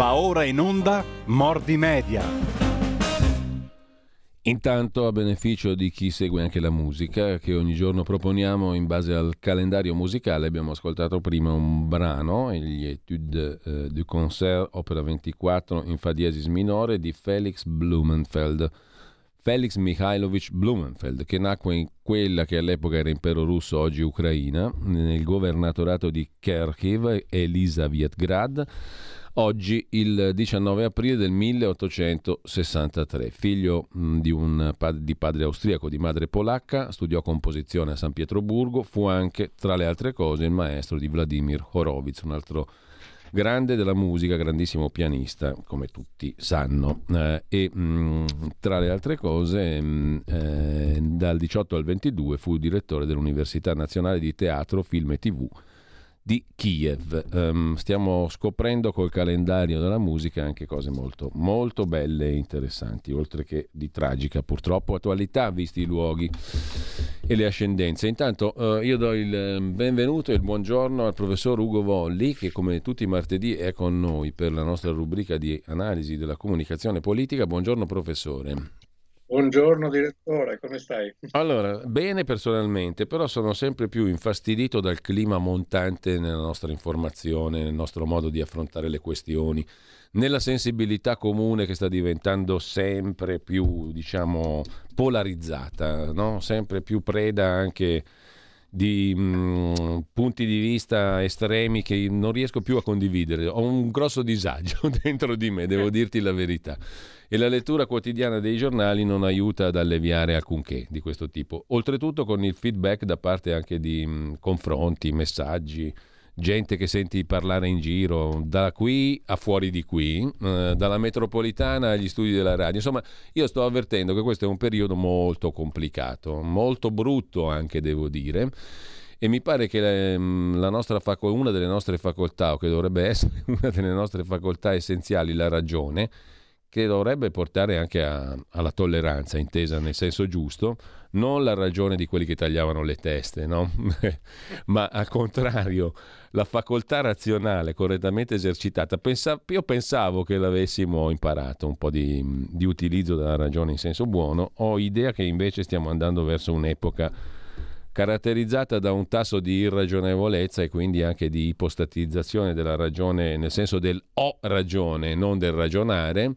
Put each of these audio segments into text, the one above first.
Va ora in onda Mordi Media. Intanto, a beneficio di chi segue anche la musica, che ogni giorno proponiamo in base al calendario musicale, abbiamo ascoltato prima un brano, gli Etude eh, du Concert, opera 24 in Fa diesis minore, di Felix Blumenfeld. Felix Mikhailovich Blumenfeld, che nacque in quella che all'epoca era impero russo, oggi Ucraina, nel governatorato di Kharkiv, Elisavetgrad, oggi il 19 aprile del 1863. Figlio di, un, di padre austriaco, di madre polacca, studiò composizione a San Pietroburgo, fu anche, tra le altre cose, il maestro di Vladimir Horowitz, un altro grande della musica, grandissimo pianista, come tutti sanno. Eh, e mh, tra le altre cose, mh, eh, dal 18 al 22 fu direttore dell'Università Nazionale di Teatro, Film e TV di Kiev. Um, stiamo scoprendo col calendario della musica anche cose molto, molto belle e interessanti, oltre che di tragica purtroppo attualità, visti i luoghi e le ascendenze. Intanto uh, io do il ehm, benvenuto e il buongiorno al professor Ugo Volli, che come tutti i martedì è con noi per la nostra rubrica di analisi della comunicazione politica. Buongiorno professore. Buongiorno direttore, come stai? Allora, bene personalmente, però sono sempre più infastidito dal clima montante nella nostra informazione, nel nostro modo di affrontare le questioni, nella sensibilità comune che sta diventando sempre più, diciamo, polarizzata, no? sempre più preda anche di mh, mm, punti di vista estremi che non riesco più a condividere. Ho un grosso disagio dentro di me, devo dirti la verità e la lettura quotidiana dei giornali non aiuta ad alleviare alcunché di questo tipo. Oltretutto con il feedback da parte anche di mh, mm, confronti, messaggi, gente che senti parlare in giro, da qui a fuori di qui, eh, dalla metropolitana agli studi della radio. Insomma, io sto avvertendo che questo è un periodo molto complicato, molto brutto anche devo dire e mi pare che le, mm, la nostra faco- una delle nostre facoltà, o che dovrebbe essere una delle nostre facoltà essenziali, la ragione, che dovrebbe portare anche a, alla tolleranza, intesa nel senso giusto, non la ragione di quelli che tagliavano le teste, no? ma al contrario, la facoltà razionale correttamente esercitata. Pensa, io pensavo che l'avessimo imparato un po' di, di utilizzo della ragione in senso buono, ho idea che invece stiamo andando verso un'epoca caratterizzata da un tasso di irragionevolezza e quindi anche di ipostatizzazione della ragione, nel senso del ho ragione, non del ragionare,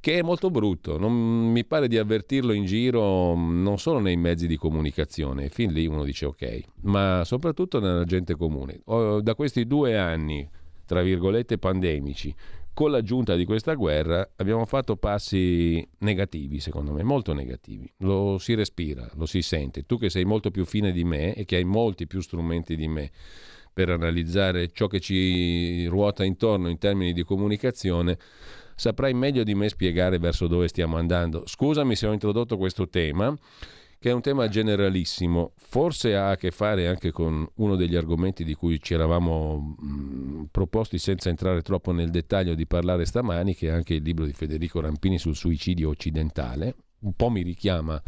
che è molto brutto. Non mi pare di avvertirlo in giro non solo nei mezzi di comunicazione, fin lì uno dice ok, ma soprattutto nella gente comune. Da questi due anni, tra virgolette, pandemici, con l'aggiunta di questa guerra abbiamo fatto passi negativi, secondo me, molto negativi. Lo si respira, lo si sente. Tu che sei molto più fine di me e che hai molti più strumenti di me per analizzare ciò che ci ruota intorno in termini di comunicazione, saprai meglio di me spiegare verso dove stiamo andando. Scusami se ho introdotto questo tema che è un tema generalissimo, forse ha a che fare anche con uno degli argomenti di cui ci eravamo mh, proposti senza entrare troppo nel dettaglio di parlare stamani, che è anche il libro di Federico Rampini sul suicidio occidentale. Un po' mi richiama,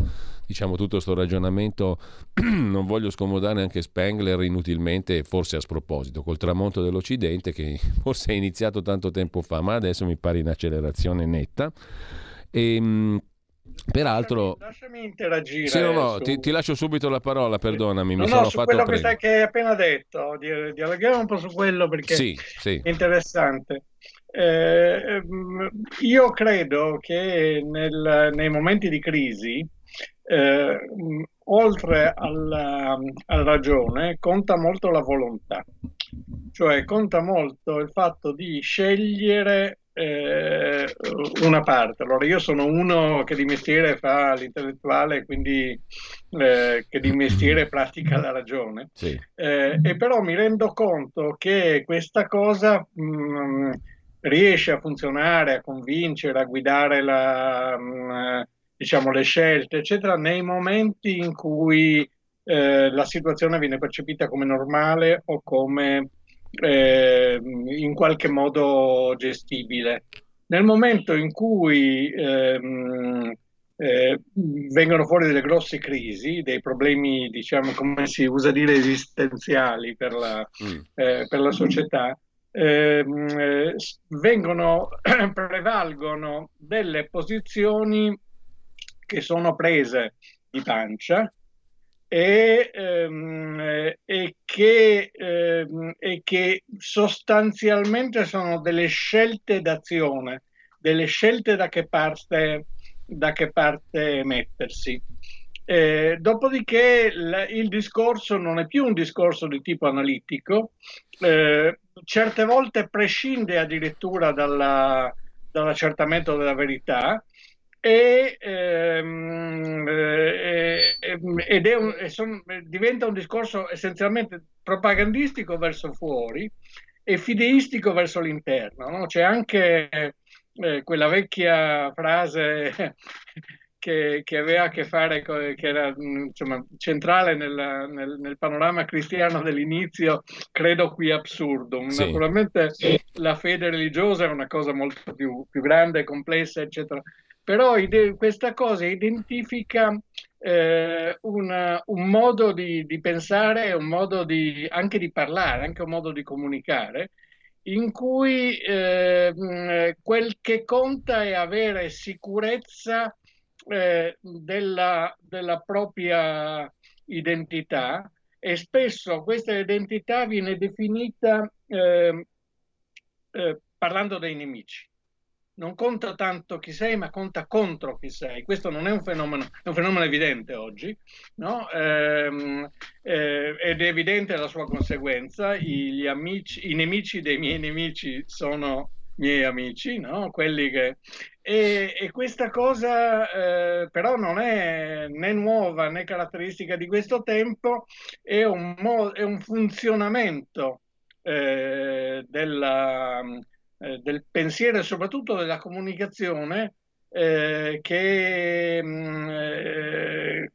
diciamo, tutto questo ragionamento, non voglio scomodare anche Spengler inutilmente, forse a sproposito, col tramonto dell'Occidente, che forse è iniziato tanto tempo fa, ma adesso mi pare in accelerazione netta. E, mh, Peraltro, lasciami, interagire. Sì, no, no, ti, ti, lascio subito la parola, perdonami. No, mi no, sono su fatto quello prendere. che, hai appena detto, dialoghiamo un po' su quello perché sì, sì. è interessante. Eh, ehm, io credo che nel, nei momenti di crisi, eh, oltre alla, alla ragione, conta molto la volontà, cioè conta molto il fatto di scegliere eh, una parte. Allora, io sono uno che di mestiere fa l'intellettuale, quindi eh, che di mestiere pratica la ragione, sì. eh, e però mi rendo conto che questa cosa mh, mm, riesce a funzionare, a convincere, a guidare la, mh, mm, diciamo, le scelte, eccetera, nei momenti in cui eh, la situazione viene percepita come normale o come eh, in qualche modo gestibile. Nel momento in cui ehm, eh, vengono fuori delle grosse crisi, dei problemi, diciamo, come si usa dire, esistenziali per la, mm. eh, per la società, ehm, eh, vengono, prevalgono delle posizioni che sono prese di pancia e, ehm, e, che, ehm, e che sostanzialmente sono delle scelte d'azione, delle scelte da che parte, da che parte mettersi. Eh, dopodiché l- il discorso non è più un discorso di tipo analitico, eh, certe volte prescinde addirittura dalla, dall'accertamento della verità e, ehm, eh, ed è un, son, diventa un discorso essenzialmente propagandistico verso fuori e fideistico verso l'interno. No? C'è anche eh, quella vecchia frase che, che, aveva a che fare, con, che era insomma, centrale nel, nel, nel, panorama cristiano dell'inizio, credo qui absurdo. Sì. Naturalmente la fede religiosa è una cosa molto più, più grande, complessa, eccetera. Però ide- questa cosa identifica eh, una, un modo di, di, pensare, un modo di, anche di parlare, anche un modo di comunicare, in cui eh, quel che conta è avere sicurezza eh, della, della, propria identità e spesso questa identità viene definita eh, eh, parlando dei nemici. Non conta tanto chi sei, ma conta contro chi sei. Questo non è un fenomeno, è un fenomeno evidente oggi, no? ehm, eh, ed è evidente la sua conseguenza. I, amici, I nemici dei miei nemici sono miei amici, no? quelli che... E, e questa cosa eh, però non è né nuova né caratteristica di questo tempo, è un, mo- è un funzionamento eh, della, eh, del pensiero e soprattutto della comunicazione eh, che, mh, mm, eh,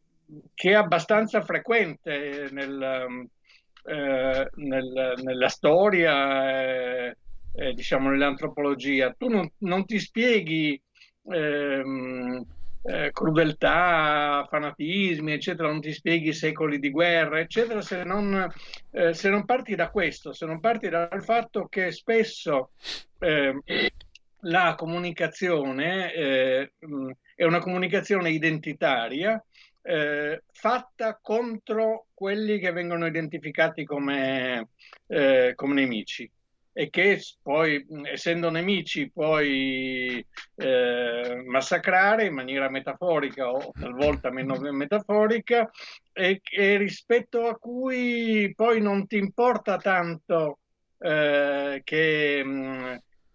che, è abbastanza frequente nel, eh, nel, nella storia diciamo, nell'antropologia. Tu non, non ti spieghi ehm, eh, crudeltà, fanatismi, eccetera, non ti spieghi secoli di guerra, eccetera, se non, eh, se non parti da questo, se non parti dal fatto che spesso ehm, la comunicazione eh, è una comunicazione identitaria eh, fatta contro quelli che vengono identificati come, eh, come nemici e che poi, essendo nemici, puoi eh, massacrare in maniera metaforica o talvolta meno metaforica e, e rispetto a cui poi non ti importa tanto eh, che,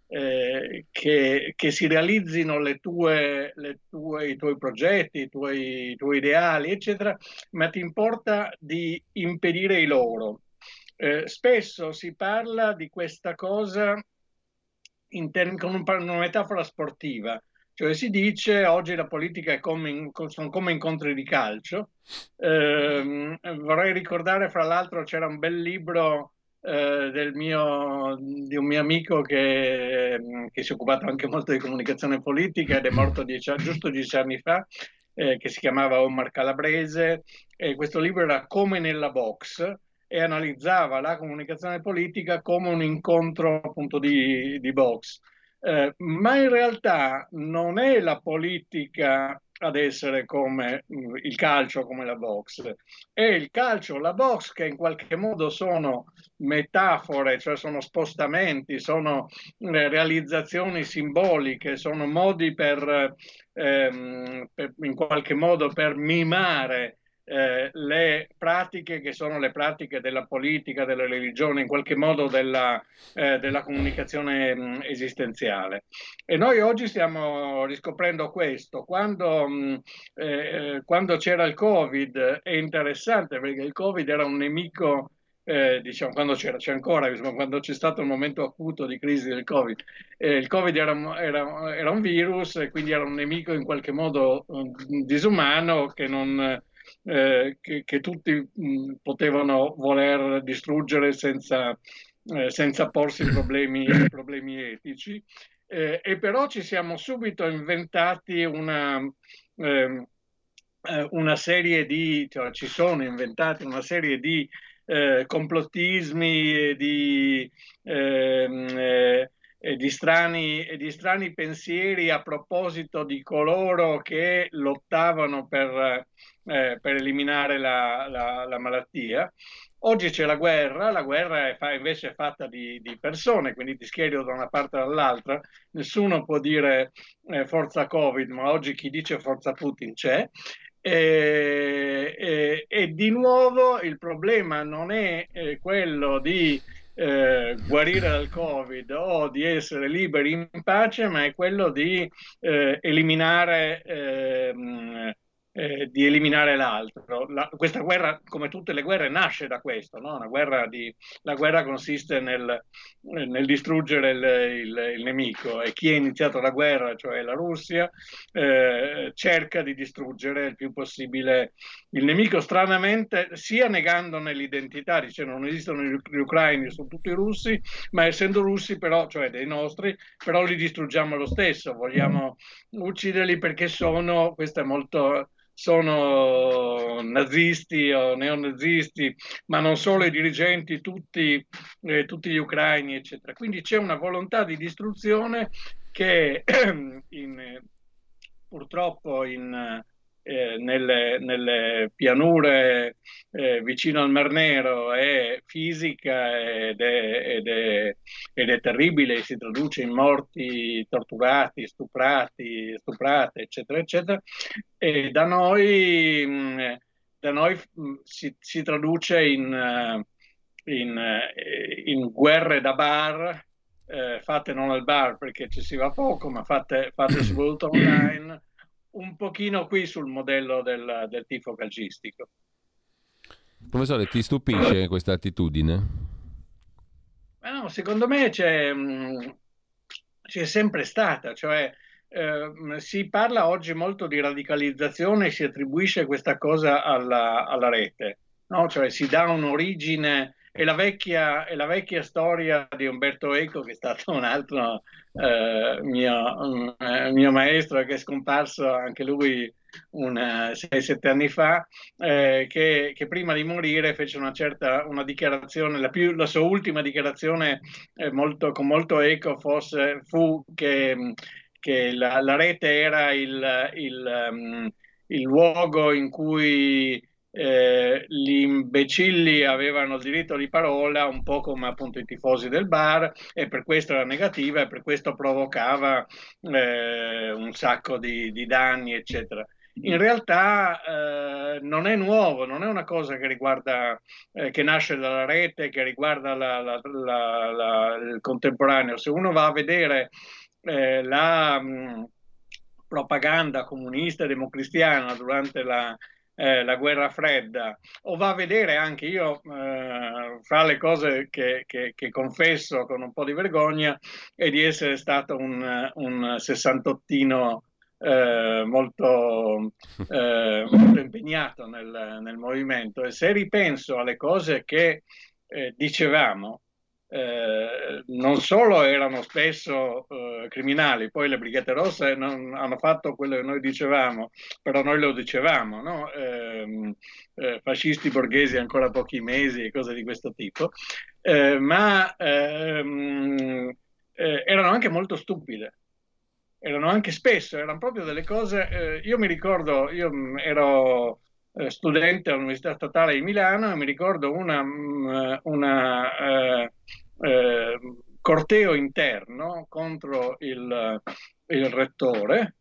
eh, che, che, si realizzino le tue, le tue, i tuoi progetti, i tuoi, i tuoi ideali, eccetera, ma ti importa di impedire i loro. Eh, spesso si parla di questa cosa term- con, un, una metafora sportiva, cioè si dice oggi la politica è come in, sono come incontri di calcio. Eh, vorrei ricordare, fra l'altro, c'era un bel libro eh, mio, di un mio amico che, che, si è occupato anche molto di comunicazione politica ed è morto dieci, giusto dieci anni fa, eh, che si chiamava Omar Calabrese. E questo libro era Come nella box e analizzava la comunicazione politica come un incontro appunto di, di box. Eh, ma in realtà non è la politica ad essere come mm, il calcio, come la box. È il calcio, la box che in qualche modo sono metafore, cioè sono spostamenti, sono eh, realizzazioni simboliche, sono modi per, ehm, per in qualche modo per mimare eh, le pratiche che sono le pratiche della politica, della religione, in qualche modo della, eh, della comunicazione mh, esistenziale. E noi oggi stiamo riscoprendo questo. Quando, mh, mm, eh, quando c'era il Covid è interessante perché il Covid era un nemico eh, diciamo, quando c'era, c'è ancora, insomma, quando c'è stato un momento acuto di crisi del Covid. Eh, il Covid era, era, era, un virus e quindi era un nemico in qualche modo um, disumano che non, eh, che, che, tutti mh, potevano voler distruggere senza, eh, senza porsi problemi, problemi etici. Eh, e però ci siamo subito inventati una, ehm, eh, una serie di, cioè ci sono inventati una serie di eh, complottismi e di, ehm, eh, e di, strani, e di strani pensieri a proposito di coloro che lottavano per, eh, per eliminare la, la, la, malattia. Oggi c'è la guerra, la guerra è fa, invece è fatta di, di, persone, quindi ti schieri da una parte o dall'altra. Nessuno può dire eh, forza Covid, ma oggi chi dice forza Putin c'è. E, e, e di nuovo il problema non è eh, quello di eh, guarire dal Covid o di essere liberi in pace, ma è quello di eh, eliminare eh, eh, di eliminare l'altro. La, questa guerra, come tutte le guerre, nasce da questo. No? Guerra di, la guerra consiste nel, nel distruggere il, il, il, nemico e chi ha iniziato la guerra, cioè la Russia, eh, cerca di distruggere il più possibile il nemico, stranamente, sia negandone l'identità, dicendo non esistono gli ucraini, sono tutti russi, ma essendo russi però, cioè dei nostri, però li distruggiamo lo stesso, vogliamo ucciderli perché sono, questo è molto sono nazisti o neonazisti, ma non solo i dirigenti, tutti, eh, tutti gli ucraini, eccetera. Quindi c'è una volontà di distruzione che in, purtroppo in, eh, nelle, nelle, pianure eh, vicino al Mar Nero è fisica ed è, ed, è, ed è, terribile, si traduce in morti torturati, stuprati, stuprate, eccetera, eccetera. E da noi, mm, da noi mm, si, si, traduce in, eh, in, eh, in guerre da bar, eh, fatte non al bar perché ci si va poco, ma fatte, fatte soprattutto online un pochino qui sul modello del, del tifo calcistico. Professore, ti stupisce questa attitudine? no, secondo me c'è, mm, c'è, sempre stata, cioè eh, si parla oggi molto di radicalizzazione e si attribuisce questa cosa alla, alla rete, no? cioè si dà un'origine è la, vecchia, è la vecchia storia di Umberto Eco, che è stato un altro eh, mio, eh, mio, maestro, che è scomparso anche lui 6-7 anni fa, eh, che, che, prima di morire fece una certa una dichiarazione, la, più, la sua ultima dichiarazione eh, molto, con molto eco fosse, fu che, che la, la, rete era il, il, um, il luogo in cui eh, gli imbecilli avevano il diritto di parola, un po' come appunto i tifosi del bar, e per questo era negativa e per questo provocava eh, un sacco di, di, danni, eccetera. In realtà eh, non è nuovo, non è una cosa che riguarda, eh, che nasce dalla rete, che riguarda la, la, la, il contemporaneo. Se uno va a vedere eh, la mh, propaganda comunista e democristiana durante la, eh, la guerra fredda, o va a vedere anche io, eh, fra le cose che, che, che, confesso con un po' di vergogna, è di essere stato un, un sessantottino eh, molto, eh, molto, impegnato nel, nel, movimento. E se ripenso alle cose che eh, dicevamo, eh, non solo erano spesso eh, criminali, poi le Brigate Rosse non, hanno fatto quello che noi dicevamo, però noi lo dicevamo, no? eh, fascisti borghesi ancora pochi mesi e cose di questo tipo, eh, ma ehm, eh, erano anche molto stupide. Erano anche spesso, erano proprio delle cose. io mi ricordo, io mm, ero studente all'Università Statale di Milano e mi ricordo una, mm, una eh, eh, corteo interno contro il, il rettore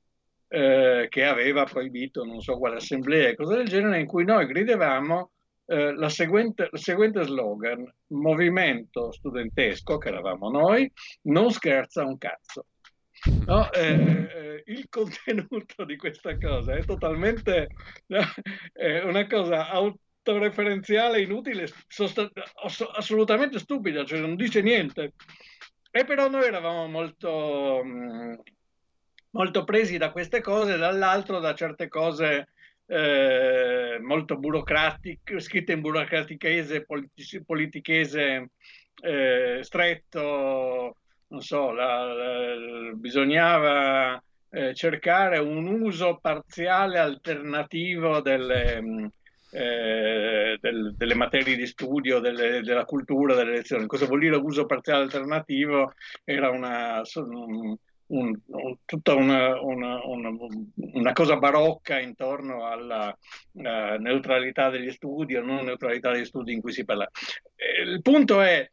eh, che aveva proibito non so quale assemblea e cose del genere in cui noi gridavamo eh, la seguente, il seguente slogan movimento studentesco che eravamo noi non scherza un cazzo No, eh, eh, il contenuto di questa cosa è totalmente eh, una cosa autoreferenziale inutile, sost- assolutamente stupida, cioè non dice niente. E però noi eravamo molto, mm, molto presi da queste cose, dall'altro da certe cose eh, molto burocratiche, scritte in burocratichese, politi- politichese eh, stretto, non so, la, la, bisognava eh, cercare un uso parziale alternativo delle, mm, eh, del, delle materie di studio, delle, della cultura, delle lezioni. Cosa vuol dire uso parziale alternativo? Era una, un, un, un, tutta una, una, cosa barocca intorno alla uh, neutralità degli studi o non neutralità degli studi in cui si parla. Eh, il punto è,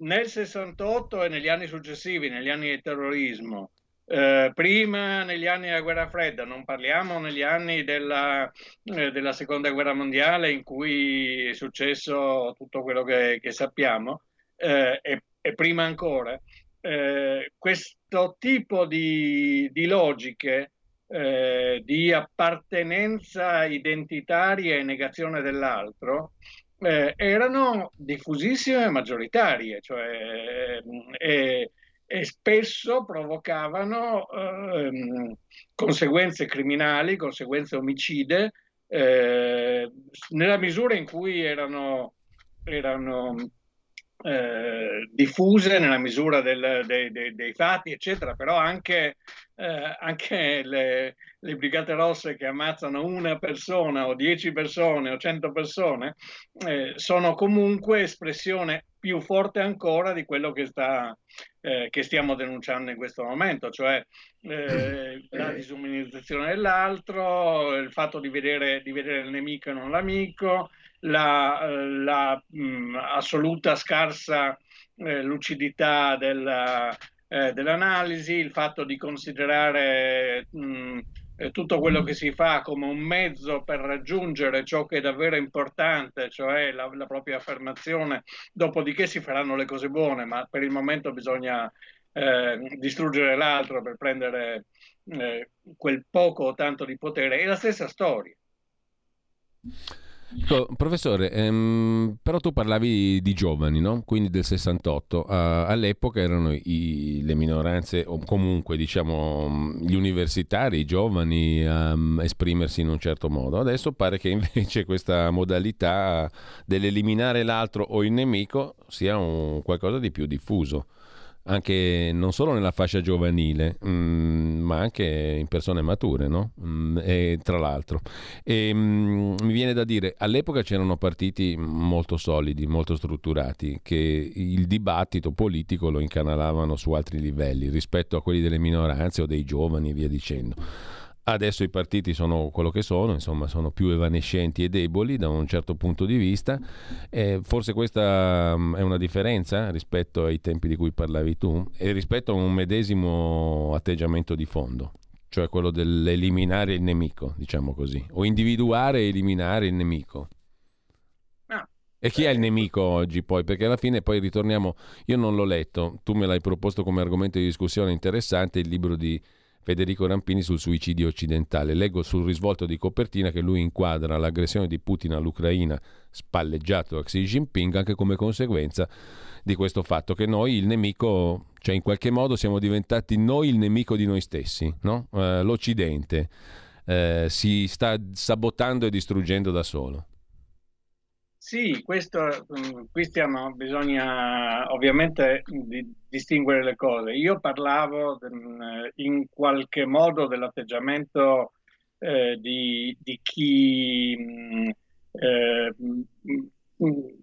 nel 68 e negli anni successivi, negli anni del terrorismo, eh, prima negli anni della guerra fredda, non parliamo negli anni della, eh, della, seconda guerra mondiale in cui è successo tutto quello che, che sappiamo, eh, e, e, prima ancora, eh, questo tipo di, di logiche eh, di appartenenza identitaria e negazione dell'altro eh, erano diffusissime e maggioritarie, cioè, e spesso provocavano ehm, conseguenze criminali, conseguenze omicide, eh, nella misura in cui erano, erano eh, diffuse, nella misura del, dei, dei, dei, fatti, eccetera, però anche, eh, anche le, le, Brigate Rosse che ammazzano una persona o dieci persone o cento persone eh, sono comunque espressione più forte ancora di quello che, sta, eh, che stiamo denunciando in questo momento, cioè eh, la disumanizzazione dell'altro, il fatto di vedere, di vedere il nemico e non l'amico, la, la mh, mm, assoluta scarsa eh, lucidità della, eh, dell'analisi, il fatto di considerare mh, mm, eh, tutto quello che si fa come un mezzo per raggiungere ciò che è davvero importante, cioè la, la propria affermazione, dopodiché si faranno le cose buone, ma per il momento bisogna eh, distruggere l'altro per prendere eh, quel poco o tanto di potere. È la stessa storia. Ecco, professore, ehm, però tu parlavi di giovani, no? quindi del 68. Uh, all'epoca erano i, le minoranze, o comunque diciamo gli universitari, i giovani a um, esprimersi in un certo modo. Adesso pare che invece questa modalità dell'eliminare l'altro o il nemico sia un, qualcosa di più diffuso anche non solo nella fascia giovanile, mh, mm, ma anche in persone mature, no? Mh, mm, e, tra l'altro. E, mh, mm, mi viene da dire, all'epoca c'erano partiti molto solidi, molto strutturati, che il dibattito politico lo incanalavano su altri livelli rispetto a quelli delle minoranze o dei giovani e via dicendo. Adesso i partiti sono quello che sono, insomma, sono più evanescenti e deboli da un certo punto di vista. Eh, forse questa um, è una differenza rispetto ai tempi di cui parlavi tu e rispetto a un medesimo atteggiamento di fondo, cioè quello dell'eliminare il nemico, diciamo così, o individuare e eliminare il nemico. Ah, e chi è il nemico oggi poi? Perché alla fine poi ritorniamo, io non l'ho letto, tu me l'hai proposto come argomento di discussione interessante, il libro di Federico Rampini sul suicidio occidentale. Leggo sul risvolto di copertina che lui inquadra l'aggressione di Putin all'Ucraina spalleggiato da Xi Jinping anche come conseguenza di questo fatto che noi il nemico, cioè in qualche modo siamo diventati noi il nemico di noi stessi, no? eh, l'Occidente eh, si sta sabotando e distruggendo da solo. Sì, questo, mm, qui stiamo, bisogna ovviamente di, distinguere le cose. Io parlavo mm, in qualche modo dell'atteggiamento eh, di, di, chi mm, eh,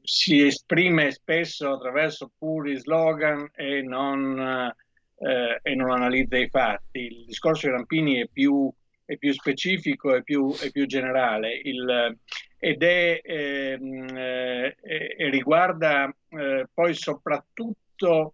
si esprime spesso attraverso puri slogan e non, eh, e non analizza i fatti. Il discorso di Rampini è più è più specifico e più, più generale il, ed è, ehm, eh, e riguarda eh, poi soprattutto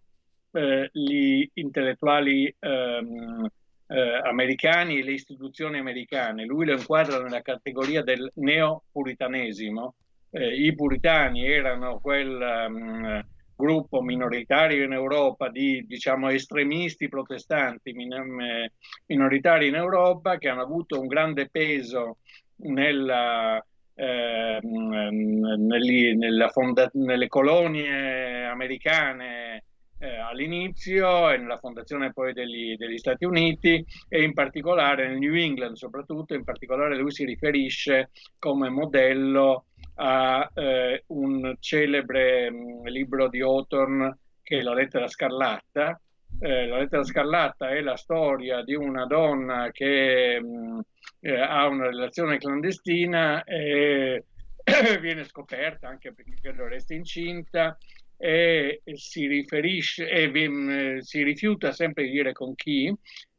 eh, gli intellettuali ehm, eh, americani e le istituzioni americane. Lui lo inquadra nella categoria del neopuritanesimo. Eh, I puritani erano quel um, gruppo minoritario in Europa di diciamo, estremisti protestanti min- minoritari in Europa che hanno avuto un grande peso nella, eh, nelli, fonda- nelle colonie americane eh, all'inizio e nella fondazione poi degli, degli, Stati Uniti e in particolare nel New England soprattutto, in particolare lui si riferisce come modello a eh, un celebre mh, mm, libro di Hawthorne che è La lettera scarlatta. Eh, la lettera scarlatta è la storia di una donna che mh, mm, eh, ha una relazione clandestina e, viene scoperta anche perché credo resti incinta e si riferisce e si rifiuta sempre di dire con chi,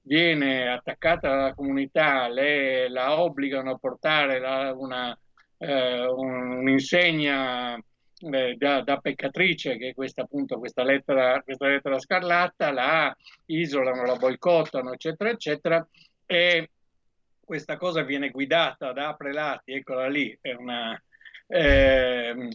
viene attaccata dalla comunità, le, la obbligano a portare la, una, eh, un'insegna eh, da, da, peccatrice, che è questa appunto questa lettera, questa lettera scarlatta, la isolano, la boicottano, eccetera, eccetera, e questa cosa viene guidata da prelati, eccola lì, è una, eh,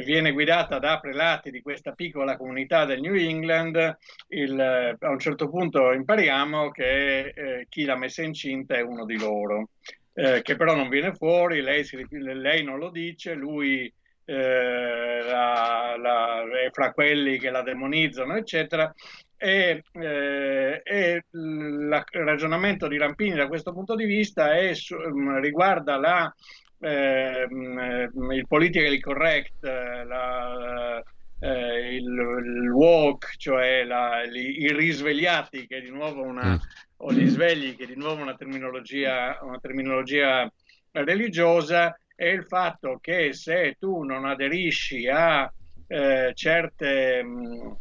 viene guidata da prelati di questa piccola comunità del New England, il, a un certo punto impariamo che eh, chi l'ha messa incinta è uno di loro, eh, che però non viene fuori, lei, si, lei non lo dice, lui eh, la, la, è fra quelli che la demonizzano, eccetera. E, eh, e il ragionamento di Rampini da questo punto di vista è, riguarda la il politically correct, eh, la, eh, il, il, walk, cioè la, i, i, risvegliati, che è di nuovo una, mm. o gli svegli, che è di nuovo una terminologia, una terminologia religiosa, è il fatto che se tu non aderisci a eh, certe... Mh,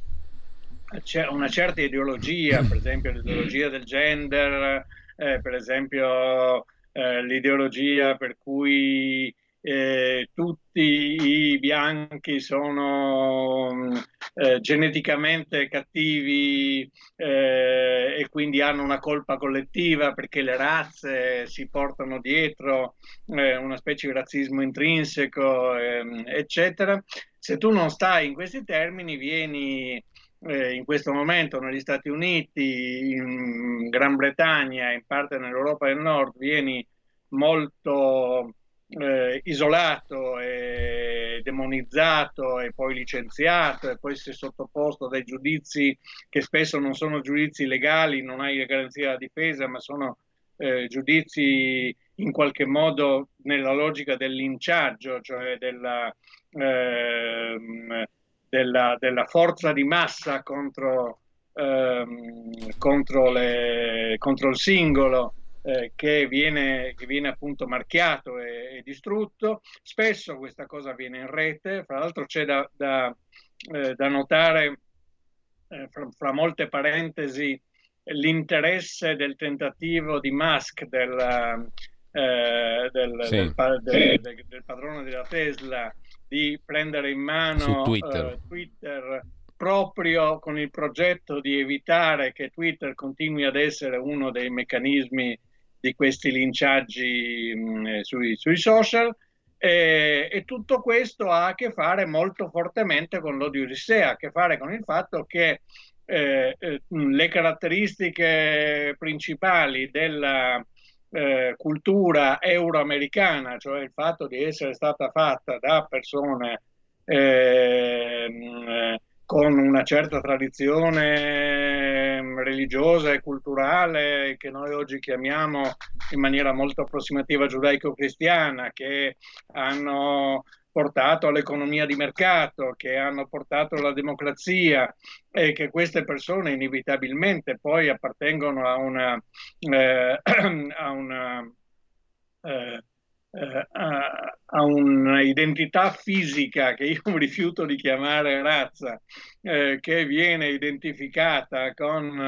c'è una certa ideologia, per esempio l'ideologia del gender, eh, per esempio eh, l'ideologia per cui eh, tutti i bianchi sono mm, eh, geneticamente cattivi eh, e quindi hanno una colpa collettiva perché le razze si portano dietro eh, una specie di razzismo intrinseco, ehm, eccetera. Se tu non stai in questi termini, vieni eh, in questo momento negli Stati Uniti, in Gran Bretagna, in parte nell'Europa del Nord, vieni molto eh, isolato e demonizzato e poi licenziato e poi si sottoposto a dei giudizi che spesso non sono giudizi legali, non hai garanzia della difesa, ma sono eh, giudizi in qualche modo nella logica del linciaggio, cioè della, eh, della, della forza di massa contro, ehm, contro, le, contro il singolo. Eh, che, viene, che, viene, appunto marchiato e, e, distrutto. Spesso questa cosa avviene in rete, fra l'altro c'è da, da, eh, da notare, eh, fra, fra, molte parentesi, l'interesse del tentativo di Musk, del, eh, del, sì. del, del padrone della Tesla, di prendere in mano Twitter. Uh, Twitter. proprio con il progetto di evitare che Twitter continui ad essere uno dei meccanismi di questi linciaggi mh, mm, eh, sui, sui, social. E, e, tutto questo ha a che fare molto fortemente con l'odio di sé, ha a che fare con il fatto che eh, eh, le caratteristiche principali della eh, cultura euroamericana, cioè il fatto di essere stata fatta da persone eh, con una certa tradizione ehm, religiosa e culturale che noi oggi chiamiamo in maniera molto approssimativa giudaico-cristiana, che hanno portato all'economia di mercato, che hanno portato alla democrazia e che queste persone inevitabilmente poi appartengono a una, eh, a una eh, eh, a, a un'identità fisica che io rifiuto di chiamare razza, eh, che viene identificata con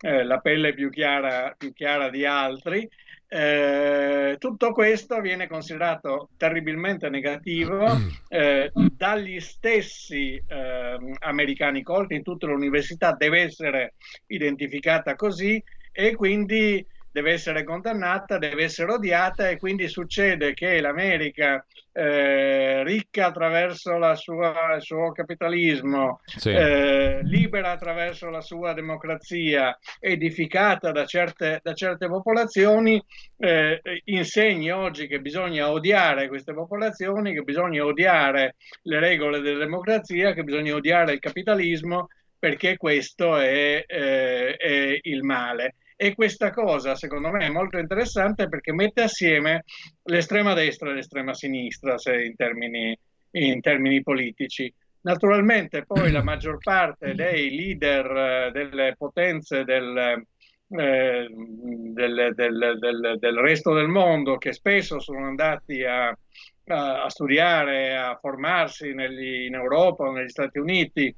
eh, la pelle più chiara, più chiara di altri, eh, tutto questo viene considerato terribilmente negativo eh, dagli stessi eh, americani colti. In tutte le università, deve essere identificata così e quindi deve essere condannata, deve essere odiata e quindi succede che l'America eh, ricca attraverso sua, il suo capitalismo, sì. eh, libera attraverso la sua democrazia, edificata da certe, da certe popolazioni, eh, insegni oggi che bisogna odiare queste popolazioni, che bisogna odiare le regole della democrazia, che bisogna odiare il capitalismo perché questo è, eh, è il male. E questa cosa, secondo me, è molto interessante perché mette assieme l'estrema destra e l'estrema sinistra, in termini, in termini politici. Naturalmente poi la maggior parte dei leader eh, delle potenze del, eh, del, del, del, resto del mondo che spesso sono andati a, a, a studiare, a formarsi negli, in Europa o negli Stati Uniti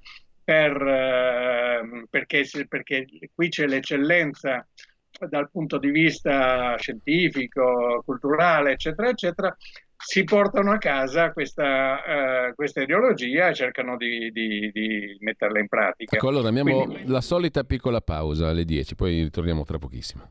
per, eh, perché, perché qui c'è l'eccellenza dal punto di vista scientifico, culturale, eccetera, eccetera, si portano a casa questa, uh, questa ideologia e cercano di, di, di, metterla in pratica. Ecco, allora abbiamo Quindi... la solita piccola pausa alle 10, poi ritorniamo tra pochissimo.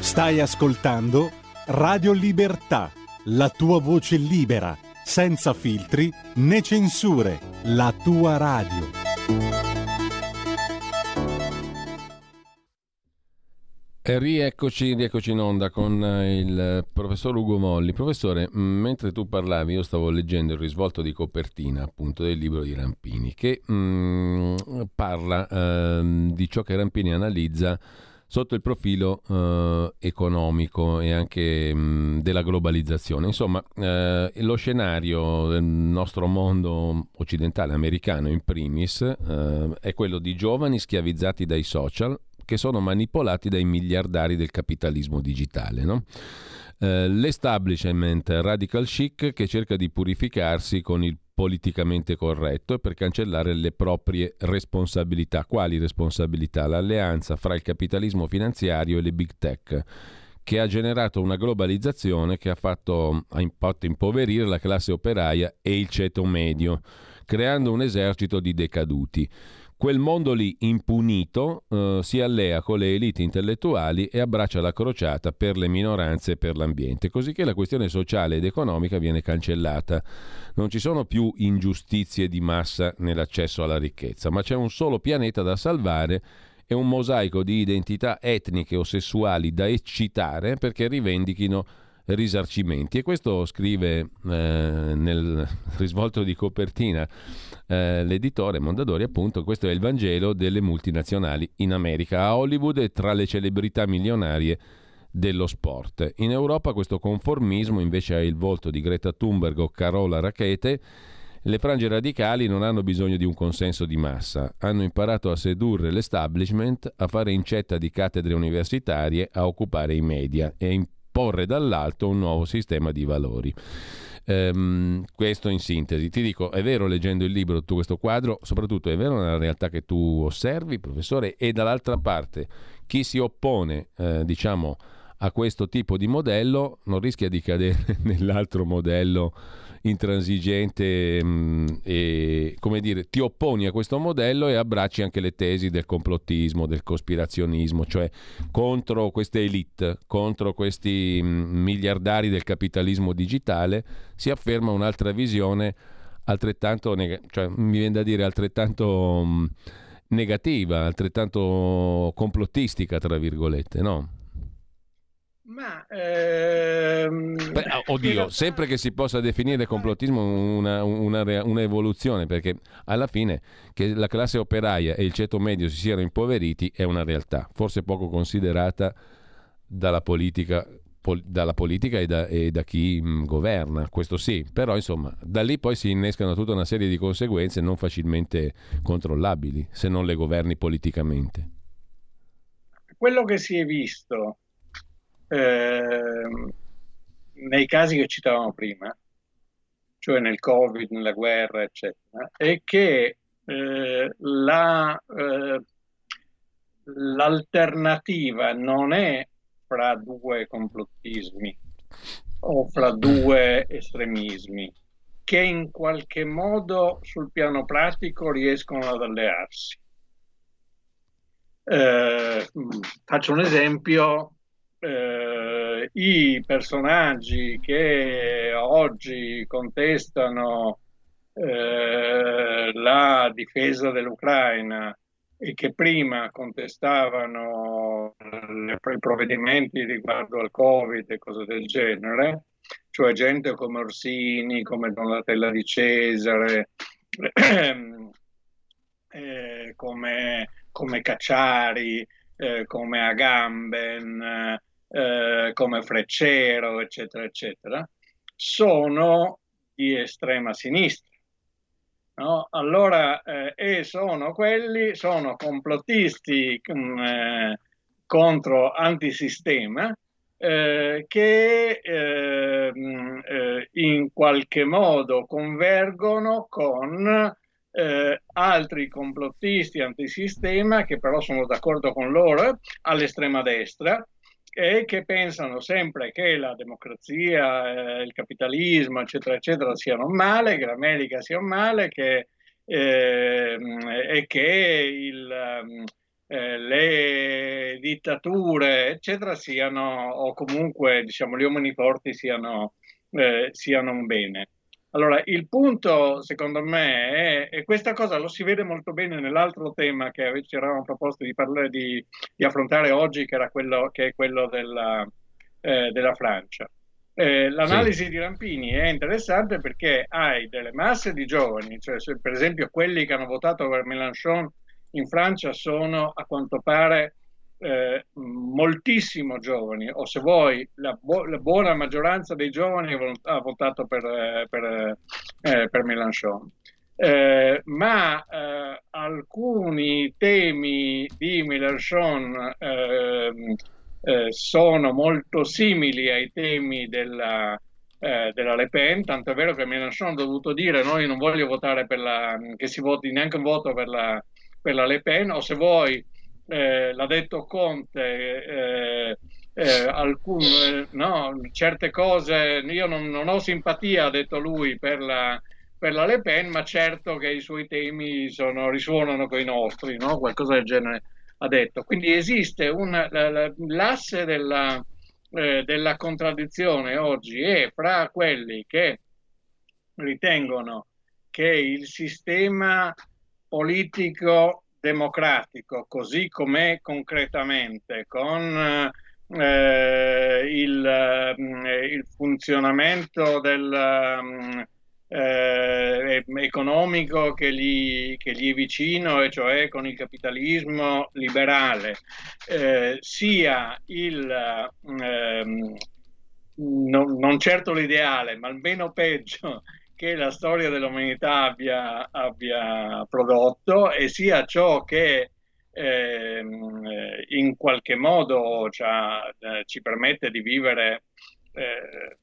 Stai ascoltando Radio Libertà, la tua voce libera, senza filtri né censure, la tua radio. E rieccoci, rieccoci in onda con il professor Ugo Molli. Professore, mentre tu parlavi io stavo leggendo il risvolto di copertina appunto del libro di Rampini che mh, mm, parla eh, di ciò che Rampini analizza sotto il profilo eh, economico e anche mh, della globalizzazione. Insomma, eh, lo scenario del nostro mondo occidentale, americano in primis, eh, è quello di giovani schiavizzati dai social che sono manipolati dai miliardari del capitalismo digitale. No? Eh, l'establishment radical chic che cerca di purificarsi con il politicamente corretto e per cancellare le proprie responsabilità. Quali responsabilità? L'alleanza fra il capitalismo finanziario e le big tech che ha generato una globalizzazione che ha fatto, ha fatto impoverire la classe operaia e il ceto medio, creando un esercito di decaduti. Quel mondo lì impunito eh, si allea con le elite intellettuali e abbraccia la crociata per le minoranze e per l'ambiente, così che la questione sociale ed economica viene cancellata. Non ci sono più ingiustizie di massa nell'accesso alla ricchezza, ma c'è un solo pianeta da salvare e un mosaico di identità etniche o sessuali da eccitare perché rivendichino risarcimenti. E questo scrive eh, nel risvolto di copertina eh, l'editore Mondadori, appunto, questo è il Vangelo delle multinazionali in America. A Hollywood e tra le celebrità milionarie dello sport. In Europa questo conformismo invece ha il volto di Greta Thunberg o Carola Rackete. Le frange radicali non hanno bisogno di un consenso di massa, hanno imparato a sedurre l'establishment, a fare incetta di cattedre universitarie, a occupare i media e a imporre dall'alto un nuovo sistema di valori. Um, questo in sintesi. Ti dico, è vero leggendo il libro tu questo quadro, soprattutto è vero nella realtà che tu osservi, professore, e dall'altra parte chi si oppone, eh, diciamo, a questo tipo di modello non rischia di cadere nell'altro modello intransigente mh, mm, e come dire ti opponi a questo modello e abbracci anche le tesi del complottismo, del cospirazionismo, cioè contro queste elite, contro questi mh, mm, miliardari del capitalismo digitale, si afferma un'altra visione altrettanto, neg- cioè, mi viene da dire altrettanto mh, mm, negativa, altrettanto complottistica, tra virgolette, no? Ma ehm, Beh, oddio, realtà... sempre che si possa definire complottismo una, una, una, evoluzione, perché alla fine che la classe operaia e il ceto medio si siano impoveriti è una realtà, forse poco considerata dalla politica, pol, dalla politica e, da, e, da, chi mh, governa, questo sì, però insomma da lì poi si innescano tutta una serie di conseguenze non facilmente controllabili se non le governi politicamente. Quello che si è visto eh, nei casi che citavamo prima, cioè nel Covid, nella guerra, eccetera, è che eh, la, eh, l'alternativa non è fra due complottismi o fra due estremismi che in qualche modo sul piano pratico riescono ad allearsi. Eh, faccio un esempio, eh, i personaggi che oggi contestano eh, la difesa dell'Ucraina e che prima contestavano i provvedimenti riguardo al Covid e cose del genere, cioè gente come Orsini, come Donatella di Cesare, eh, come, come, Cacciari, eh, come Agamben, eh, come Freccero, eccetera, eccetera, sono di estrema sinistra No? Allora, eh, e sono quelli, sono complottisti mh, mm, eh, contro antisistema eh, che eh, mh, eh, in qualche modo convergono con altri complottisti antisistema che però sono d'accordo con loro all'estrema destra e che pensano sempre che la democrazia, eh, il capitalismo, eccetera, eccetera, siano male, che l'America sia male, che, eh, e che il, eh, le dittature, eccetera, siano, o comunque diciamo, gli uomini forti siano, eh, siano un bene. Allora, il punto, secondo me, è, e questa cosa lo si vede molto bene nell'altro tema che ci eravamo proposto di, parlare, di, di affrontare oggi, che, era quello, che è quello della, eh, della Francia. Eh, l'analisi sì. di Rampini è interessante perché hai delle masse di giovani, cioè se, per esempio quelli che hanno votato per Mélenchon in Francia sono a quanto pare eh, moltissimo giovani, o se vuoi la, bu- la, buona maggioranza dei giovani ha votato per, eh, per, eh, per Mélenchon. Eh, ma eh, alcuni temi di Mélenchon ehm, eh, sono molto simili ai temi della, della Le Pen, tanto è vero che Mélenchon ha dovuto dire noi non voglio votare per la, che si voti neanche un voto per la, per la Le Pen, o se vuoi eh, l'ha detto Conte, eh, eh, alcune, no, certe cose, io non, non, ho simpatia, ha detto lui, per la, per la, Le Pen, ma certo che i suoi temi sono, risuonano con i nostri, no? qualcosa del genere ha detto. Quindi esiste un, la, la, l'asse della, eh, della contraddizione oggi è fra quelli che ritengono che il sistema politico democratico, così com'è concretamente, con eh, il, eh, il, funzionamento del, mm, eh, economico che gli, che gli, è vicino, e cioè con il capitalismo liberale, eh, sia il, ehm, non, non certo l'ideale, ma almeno peggio, che la storia dell'umanità abbia, abbia prodotto e sia ciò che ehm, eh, in qualche modo eh, ci permette di vivere eh,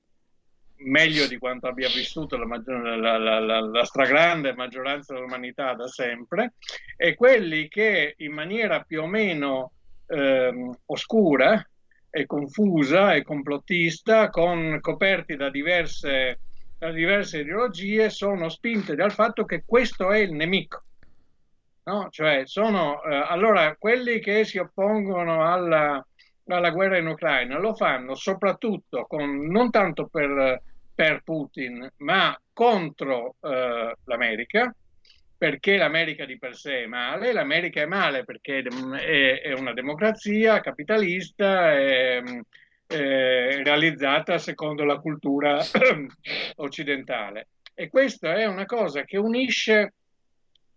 meglio di quanto abbia vissuto la, la, la, la, stragrande maggioranza dell'umanità da sempre, e quelli che in maniera più o meno ehm, oscura e confusa e complottista, con, coperti da diverse da diverse ideologie sono spinte dal fatto che questo è il nemico. No? Cioè sono eh, allora quelli che si oppongono alla, alla, guerra in Ucraina lo fanno soprattutto con, non tanto per, per Putin, ma contro eh, l'America, perché l'America di per sé è male, l'America è male perché è, è una democrazia capitalista, è, eh, realizzata secondo la cultura occidentale. E questa è una cosa che unisce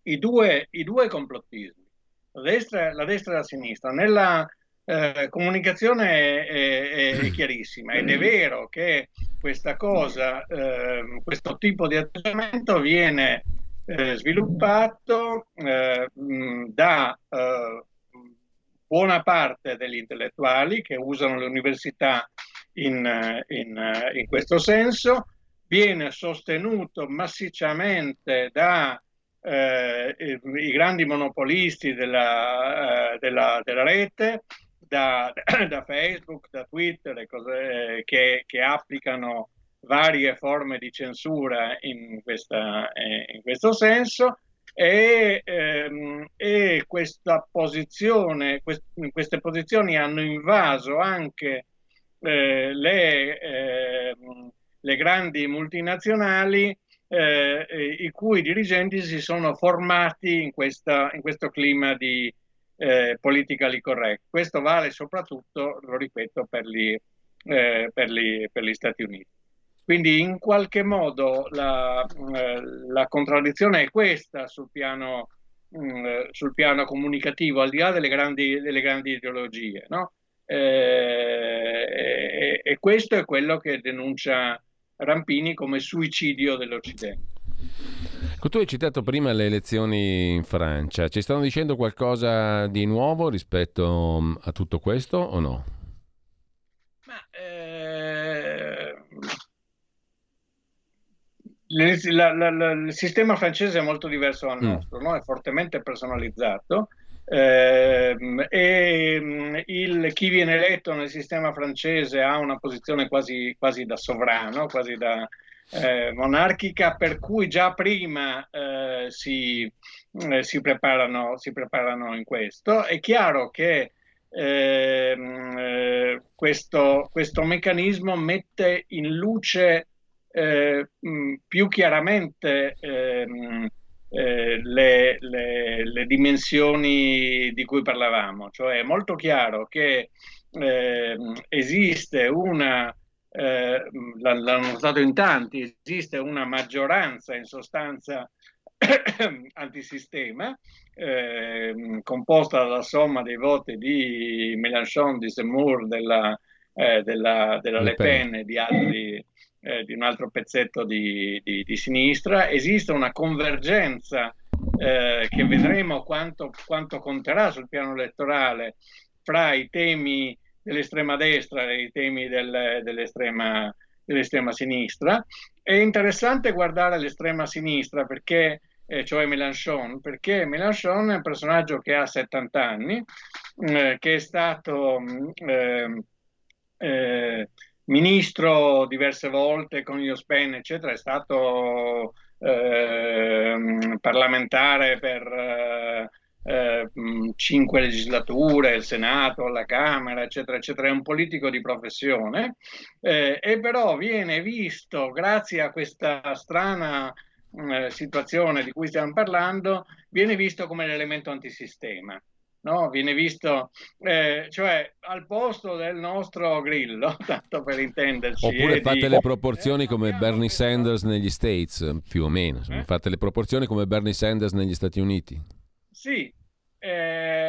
i due, i due complottismi, la destra, la destra, e la sinistra. Nella eh, comunicazione è, è, è, chiarissima ed è vero che questa cosa, eh, questo tipo di atteggiamento viene eh, sviluppato eh, da eh, buona parte degli intellettuali che usano le università in, in, in questo senso, viene sostenuto massicciamente da eh, grandi monopolisti della, eh, della, della rete, da, da, Facebook, da Twitter, cose, che, che, applicano varie forme di censura in, questa, eh, in questo senso e, ehm, e, posizione, quest, queste posizioni hanno invaso anche eh, le, eh, le, grandi multinazionali eh, i cui dirigenti si sono formati in, questa, in questo clima di eh, politically correct. Questo vale soprattutto, lo ripeto, per gli, eh, per gli, per gli Stati Uniti. Quindi in qualche modo la, eh, la contraddizione è questa sul piano, mm, sul piano, comunicativo, al di là delle grandi, delle grandi ideologie. No? Eh, e, e, questo è quello che denuncia Rampini come suicidio dell'Occidente. Tu hai citato prima le elezioni in Francia, ci stanno dicendo qualcosa di nuovo rispetto mm, a tutto questo o no? Ma, eh, la, la, la, il sistema francese è molto diverso dal mm. nostro, mm. no? è fortemente personalizzato eh, e mm, il, chi viene eletto nel sistema francese ha una posizione quasi, quasi da sovrano, quasi da eh, monarchica, per cui già prima eh, si, eh, si, preparano, si, preparano, in questo. È chiaro che ehm, eh, questo, questo meccanismo mette in luce eh, più chiaramente ehm, eh, le, le, le, dimensioni di cui parlavamo, cioè è molto chiaro che eh, esiste una, eh, l'hanno notato in tanti, esiste una maggioranza in sostanza antisistema eh, composta dalla somma dei voti di Mélenchon, di Zemmour, della, eh, della, della Le Pen e di altri eh, di un altro pezzetto di, di, di, sinistra, esiste una convergenza eh, che vedremo quanto, quanto, conterà sul piano elettorale fra i temi dell'estrema destra e i temi del, dell'estrema, dell'estrema, sinistra. È interessante guardare l'estrema sinistra perché, eh, cioè Mélenchon, perché Mélenchon è un personaggio che ha 70 anni, eh, che è stato... Eh, eh ministro diverse volte con io Spen, eccetera, è stato eh, parlamentare per eh, eh, cinque legislature, il Senato, la Camera, eccetera, eccetera, è un politico di professione, eh, e però viene visto, grazie a questa strana eh, situazione di cui stiamo parlando, viene visto come l'elemento antisistema no? viene visto, eh, cioè al posto del nostro grillo, tanto per intenderci. Oppure fate di... le proporzioni come Bernie Sanders negli States, più o meno, eh? fate le proporzioni come Bernie Sanders negli Stati Uniti. Sì, eh,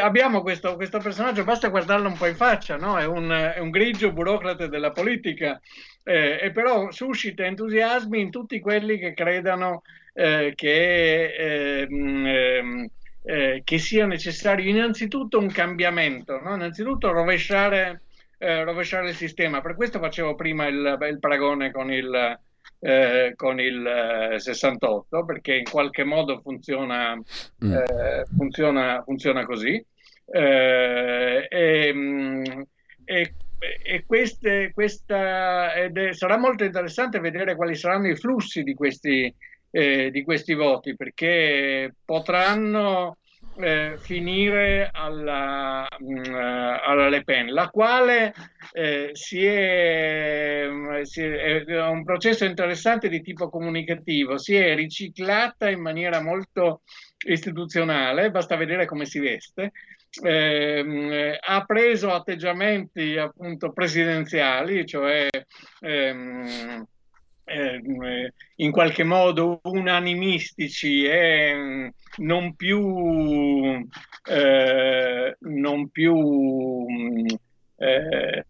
abbiamo questo, questo, personaggio, basta guardarlo un po' in faccia, no? è, un, è, un, grigio burocrate della politica, eh, e però suscita entusiasmi in tutti quelli che credano eh, che ehm, ehm, eh, che sia necessario innanzitutto un cambiamento, no? innanzitutto rovesciare, eh, rovesciare, il sistema. Per questo facevo prima il, il paragone con il, eh, con il 68, eh, perché in qualche modo funziona, mm. Eh, funziona, funziona così. Eh, e, mm, e, e queste, questa, è, sarà molto interessante vedere quali saranno i flussi di questi, eh, di questi voti perché potranno eh, finire alla, mh, mm, eh, alla, Le Pen, la quale eh, si è, si è, è, un processo interessante di tipo comunicativo, si è riciclata in maniera molto istituzionale, basta vedere come si veste, eh, ha preso atteggiamenti appunto presidenziali, cioè ehm, eh, in qualche modo unanimistici e non più, eh, non più eh,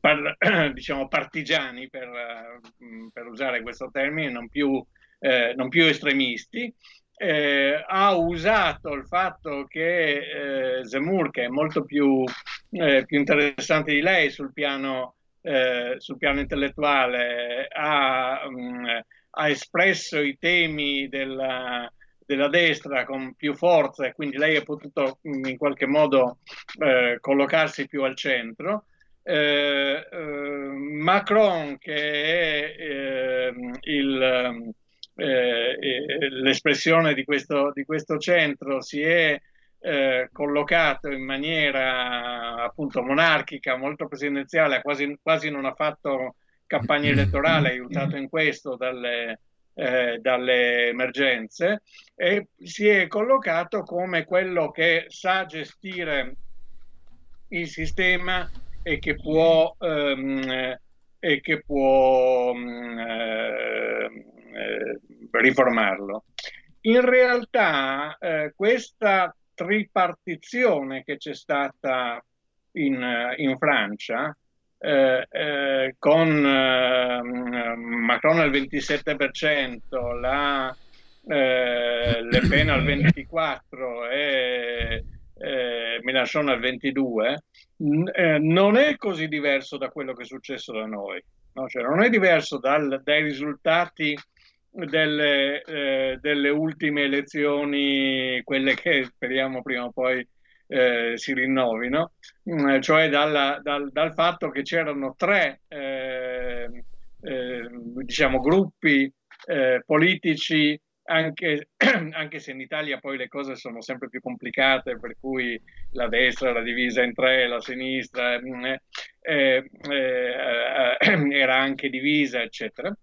par, diciamo partigiani per, per, usare questo termine, non più, eh, non più estremisti. Eh, ha usato il fatto che eh, Zemmour, che è molto più, più interessante di lei sul piano eh, sul piano intellettuale ha, mh, mm, ha espresso i temi della, della destra con più forza e quindi lei ha potuto in qualche modo eh, collocarsi più al centro. Eh, eh, Macron, che è ehm, il, eh, eh, l'espressione di questo, di questo, centro, si è eh, collocato in maniera appunto monarchica, molto presidenziale, quasi, quasi non ha fatto campagna elettorale, aiutato in questo dalle, eh, dalle emergenze e si è collocato come quello che sa gestire il sistema e che può, ehm, e che può eh, eh, riformarlo. In realtà eh, questa tripartizione che c'è stata in, in Francia eh, eh, con eh, Macron al 27%, la eh, Le Pen al 24% e eh, Mélenchon al 22%, n- non è così diverso da quello che è successo da noi. No? Cioè, non è diverso dal, dai risultati delle, eh, delle, ultime elezioni, quelle che speriamo prima o poi eh, si rinnovino, mm, cioè dalla, dal, dal, fatto che c'erano tre eh, eh diciamo, gruppi eh, politici anche, anche, se in Italia poi le cose sono sempre più complicate, per cui la destra era divisa in tre, la sinistra mm, eh, eh, era anche divisa, eccetera.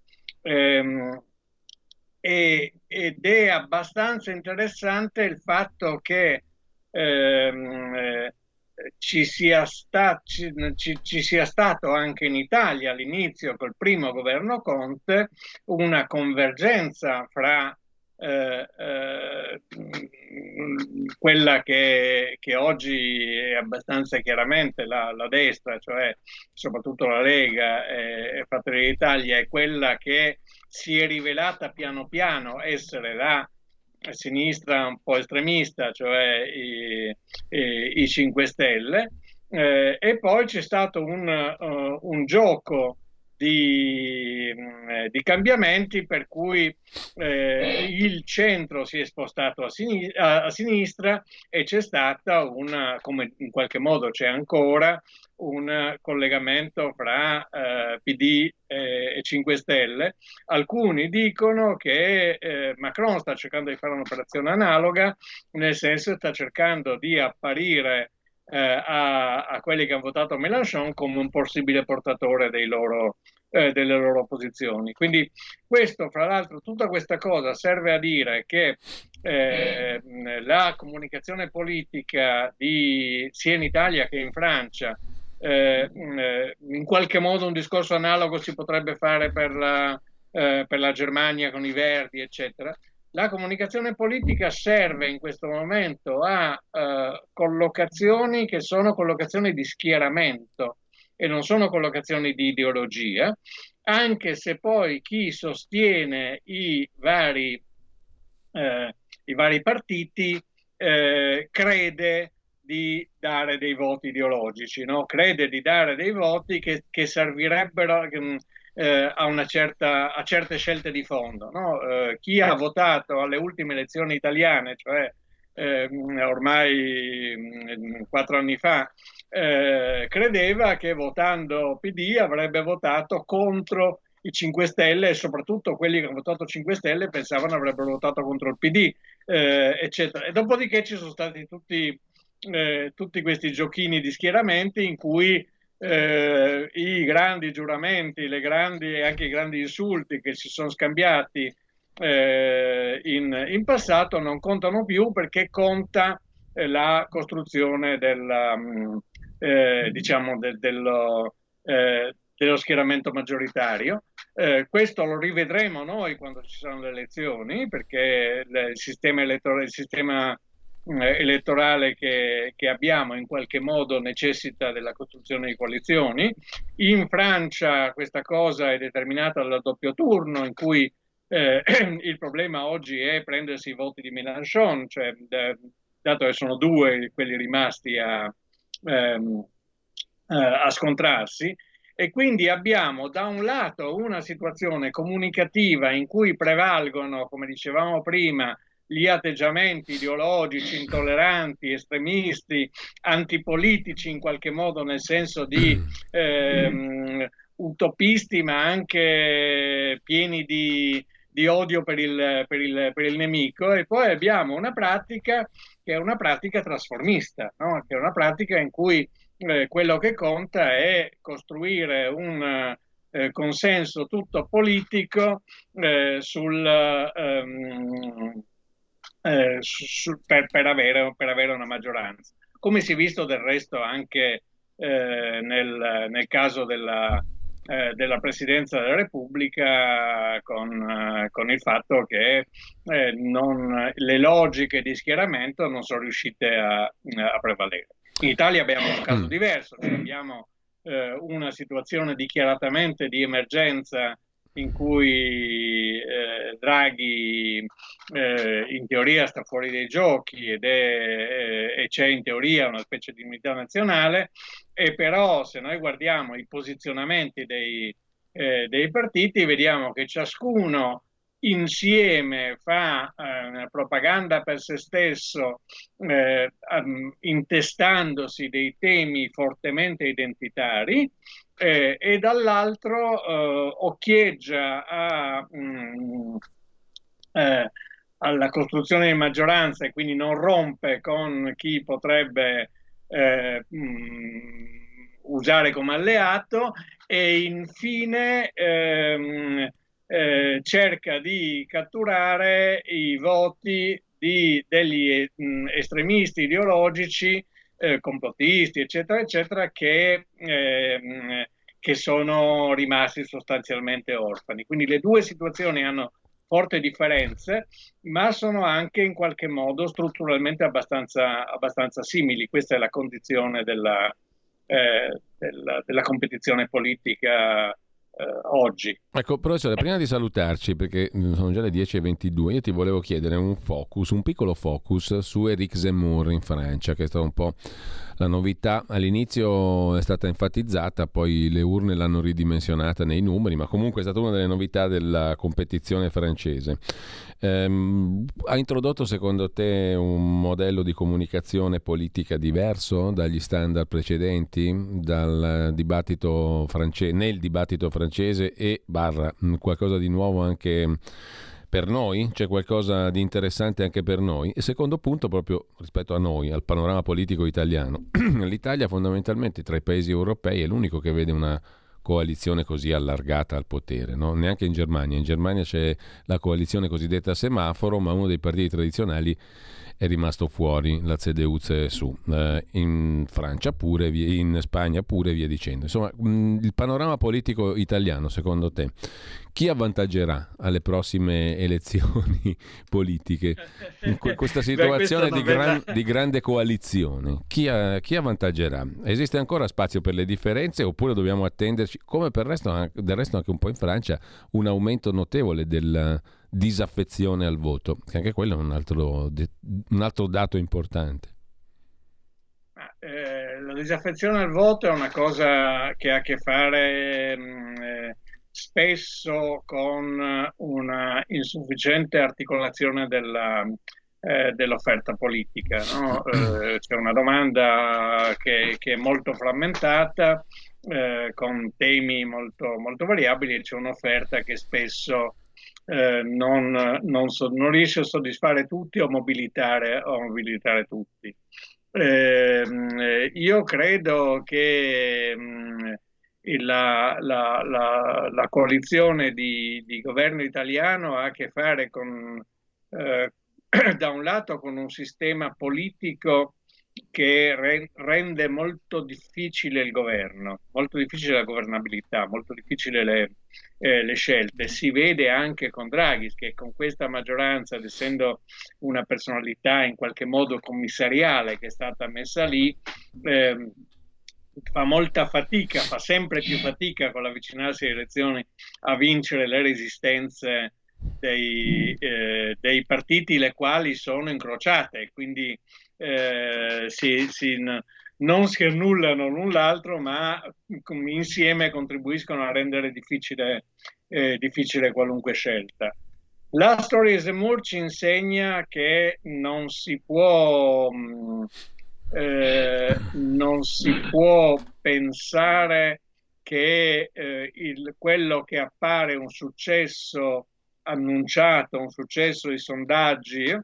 E, ed è abbastanza interessante il fatto che ehm, eh, ci, sia sta, ci, ci, ci, sia stato anche in Italia all'inizio col primo governo Conte una convergenza fra eh, eh, quella che, che, oggi è abbastanza chiaramente la, la, destra, cioè soprattutto la Lega e, e Fratelli d'Italia, è quella che si è rivelata piano piano essere la sinistra un po' estremista, cioè i, i, i 5 Stelle, eh, e poi c'è stato un, uh, un gioco di, mm, di, cambiamenti per cui eh, il centro si è spostato a, sinistra, a sinistra e c'è stata una, come in qualche modo c'è ancora, un collegamento fra eh, PD e, e 5 Stelle. Alcuni dicono che eh, Macron sta cercando di fare un'operazione analoga, nel senso sta cercando di apparire eh, a, a, quelli che hanno votato Mélenchon come un possibile portatore loro, eh, delle loro posizioni. Quindi questo, fra l'altro, tutta questa cosa serve a dire che eh, la comunicazione politica di, sia in Italia che in Francia eh, in qualche modo un discorso analogo si potrebbe fare per la, eh, per la Germania con i Verdi, eccetera. La comunicazione politica serve in questo momento a eh, collocazioni che sono collocazioni di schieramento e non sono collocazioni di ideologia, anche se poi chi sostiene i vari, eh, i vari partiti eh, crede di dare dei voti ideologici, no? crede di dare dei voti che, che servirebbero eh, a, certa, a, certe scelte di fondo. No? Eh, chi ha votato alle ultime elezioni italiane, cioè eh, ormai mm, quattro anni fa, eh, credeva che votando PD avrebbe votato contro i 5 Stelle e soprattutto quelli che hanno votato 5 Stelle pensavano avrebbero votato contro il PD, eh, eccetera. E dopodiché ci sono stati tutti eh, tutti questi giochini di schieramenti in cui eh, i grandi giuramenti, le grandi, anche i grandi insulti che si sono scambiati eh, in, in, passato non contano più perché conta eh, la costruzione della, mm, eh, diciamo del, dello, eh, dello, schieramento maggioritario. questo lo rivedremo noi quando ci saranno le elezioni perché il sistema elettorale, il sistema eh, elettorale che, che, abbiamo in qualche modo necessita della costruzione di coalizioni. In Francia questa cosa è determinata dal doppio turno in cui eh, il problema oggi è prendersi i voti di Mélenchon, cioè dato che sono due quelli rimasti a, ehm, a scontrarsi, E quindi abbiamo da un lato una situazione comunicativa in cui prevalgono, come dicevamo prima, gli atteggiamenti ideologici, intolleranti, estremisti, antipolitici in qualche modo nel senso di ehm, utopisti ma anche pieni di, di odio per il, per, il, per il, nemico e poi abbiamo una pratica che è una pratica trasformista, no? che è una pratica in cui eh, quello che conta è costruire un eh, consenso tutto politico eh, sul, ehm, eh, su, per, per, avere, per, avere, una maggioranza. Come si è visto del resto anche eh, nel, nel, caso della, eh, della, Presidenza della Repubblica con, con il fatto che non, le logiche di schieramento non sono riuscite a, a prevalere. In Italia abbiamo un caso mm. diverso, cioè abbiamo eh, una situazione dichiaratamente di emergenza in cui eh, Draghi eh, in teoria sta fuori dai giochi ed è, eh, e c'è in teoria una specie di unità nazionale, e però se noi guardiamo i posizionamenti dei, eh, dei partiti vediamo che ciascuno insieme fa eh, propaganda per se stesso, eh, intestandosi dei temi fortemente identitari, eh, e dall'altro eh, occhieggia a, mh, mm, eh, alla costruzione di maggioranza e quindi non rompe con chi potrebbe mh, mm, usare come alleato e infine ehm, eh, cerca di catturare i voti di, degli mh, mm, estremisti ideologici, eh, complottisti, eccetera, eccetera, che, eh, che sono rimasti sostanzialmente orfani. Quindi le due situazioni hanno forti differenze, ma sono anche in qualche modo strutturalmente abbastanza, abbastanza simili. Questa è la condizione della, eh, della, della competizione politica eh, oggi. Ecco, professore, prima di salutarci, perché sono già le 10.22, io ti volevo chiedere un focus, un piccolo focus su Eric Zemmour in Francia, che è stato un po' la novità. All'inizio è stata enfatizzata, poi le urne l'hanno ridimensionata nei numeri, ma comunque è stata una delle novità della competizione francese. Ehm, ha introdotto secondo te un modello di comunicazione politica diverso dagli standard precedenti, dal dibattito france- nel dibattito francese e barra qualcosa di nuovo anche per noi? C'è qualcosa di interessante anche per noi? E secondo punto, proprio rispetto a noi, al panorama politico italiano, l'Italia fondamentalmente tra i paesi europei è l'unico che vede una coalizione così allargata al potere, no? neanche in Germania. In Germania c'è la coalizione cosiddetta semaforo, ma uno dei partiti tradizionali è rimasto fuori, la CDU-CSU, eh, in Francia pure, in Spagna pure, via dicendo. Insomma, mh, il panorama politico italiano, secondo te, chi avvantaggerà alle prossime elezioni politiche in questa situazione Beh, di, gran, di, grande coalizione? Chi, ha, chi, avvantaggerà? Esiste ancora spazio per le differenze oppure dobbiamo attenderci, come per resto, del resto anche un po' in Francia, un aumento notevole del disaffezione al voto, che anche quello è un altro, un altro dato importante. Eh, la disaffezione al voto è una cosa che ha a che fare mm, eh, spesso con una insufficiente articolazione della, eh, dell'offerta politica. No? Eh, c'è una domanda che, che, è molto frammentata, eh, con temi molto, molto variabili, e c'è un'offerta che spesso eh, non, non, so, non, riesce a soddisfare tutti o mobilitare, o mobilitare tutti. Ehm, eh, io credo che mh, mm, la, la, la, la, coalizione di, di, governo italiano ha a che fare con, eh, da un lato con un sistema politico che re- rende molto difficile il governo, molto difficile la governabilità, molto difficile le, eh, le scelte. Si vede anche con Draghi che con questa maggioranza, essendo una personalità in qualche modo commissariale che è stata messa lì, eh, fa molta fatica, fa sempre più fatica con l'avvicinarsi alle elezioni a vincere le resistenze dei, eh, dei partiti le quali sono incrociate, quindi eh, si, si, non si annullano l'un l'altro, ma insieme contribuiscono a rendere difficile, eh, difficile qualunque scelta. La storia di Zemmour ci insegna che non si può, mm, eh, non si può pensare che eh, il, quello che appare un successo annunciato, un successo di sondaggi,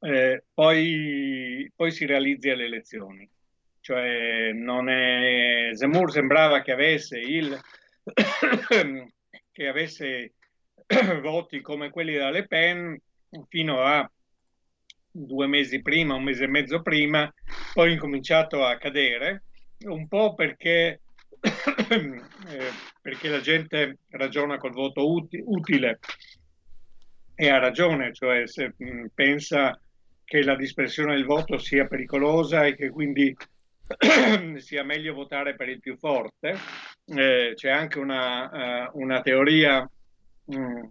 eh, poi, poi, si realizzi alle elezioni. Cioè, è... Zemmour sembrava che avesse, il... che avesse voti come quelli della Le Pen fino a due mesi prima, un mese e mezzo prima, poi incominciato a cadere, un po' perché, eh, perché la gente ragiona col voto uti- utile e ha ragione, cioè se mh, pensa che la dispersione del voto sia pericolosa e che quindi sia meglio votare per il più forte. Eh, c'è anche una, uh, una teoria mh, mm,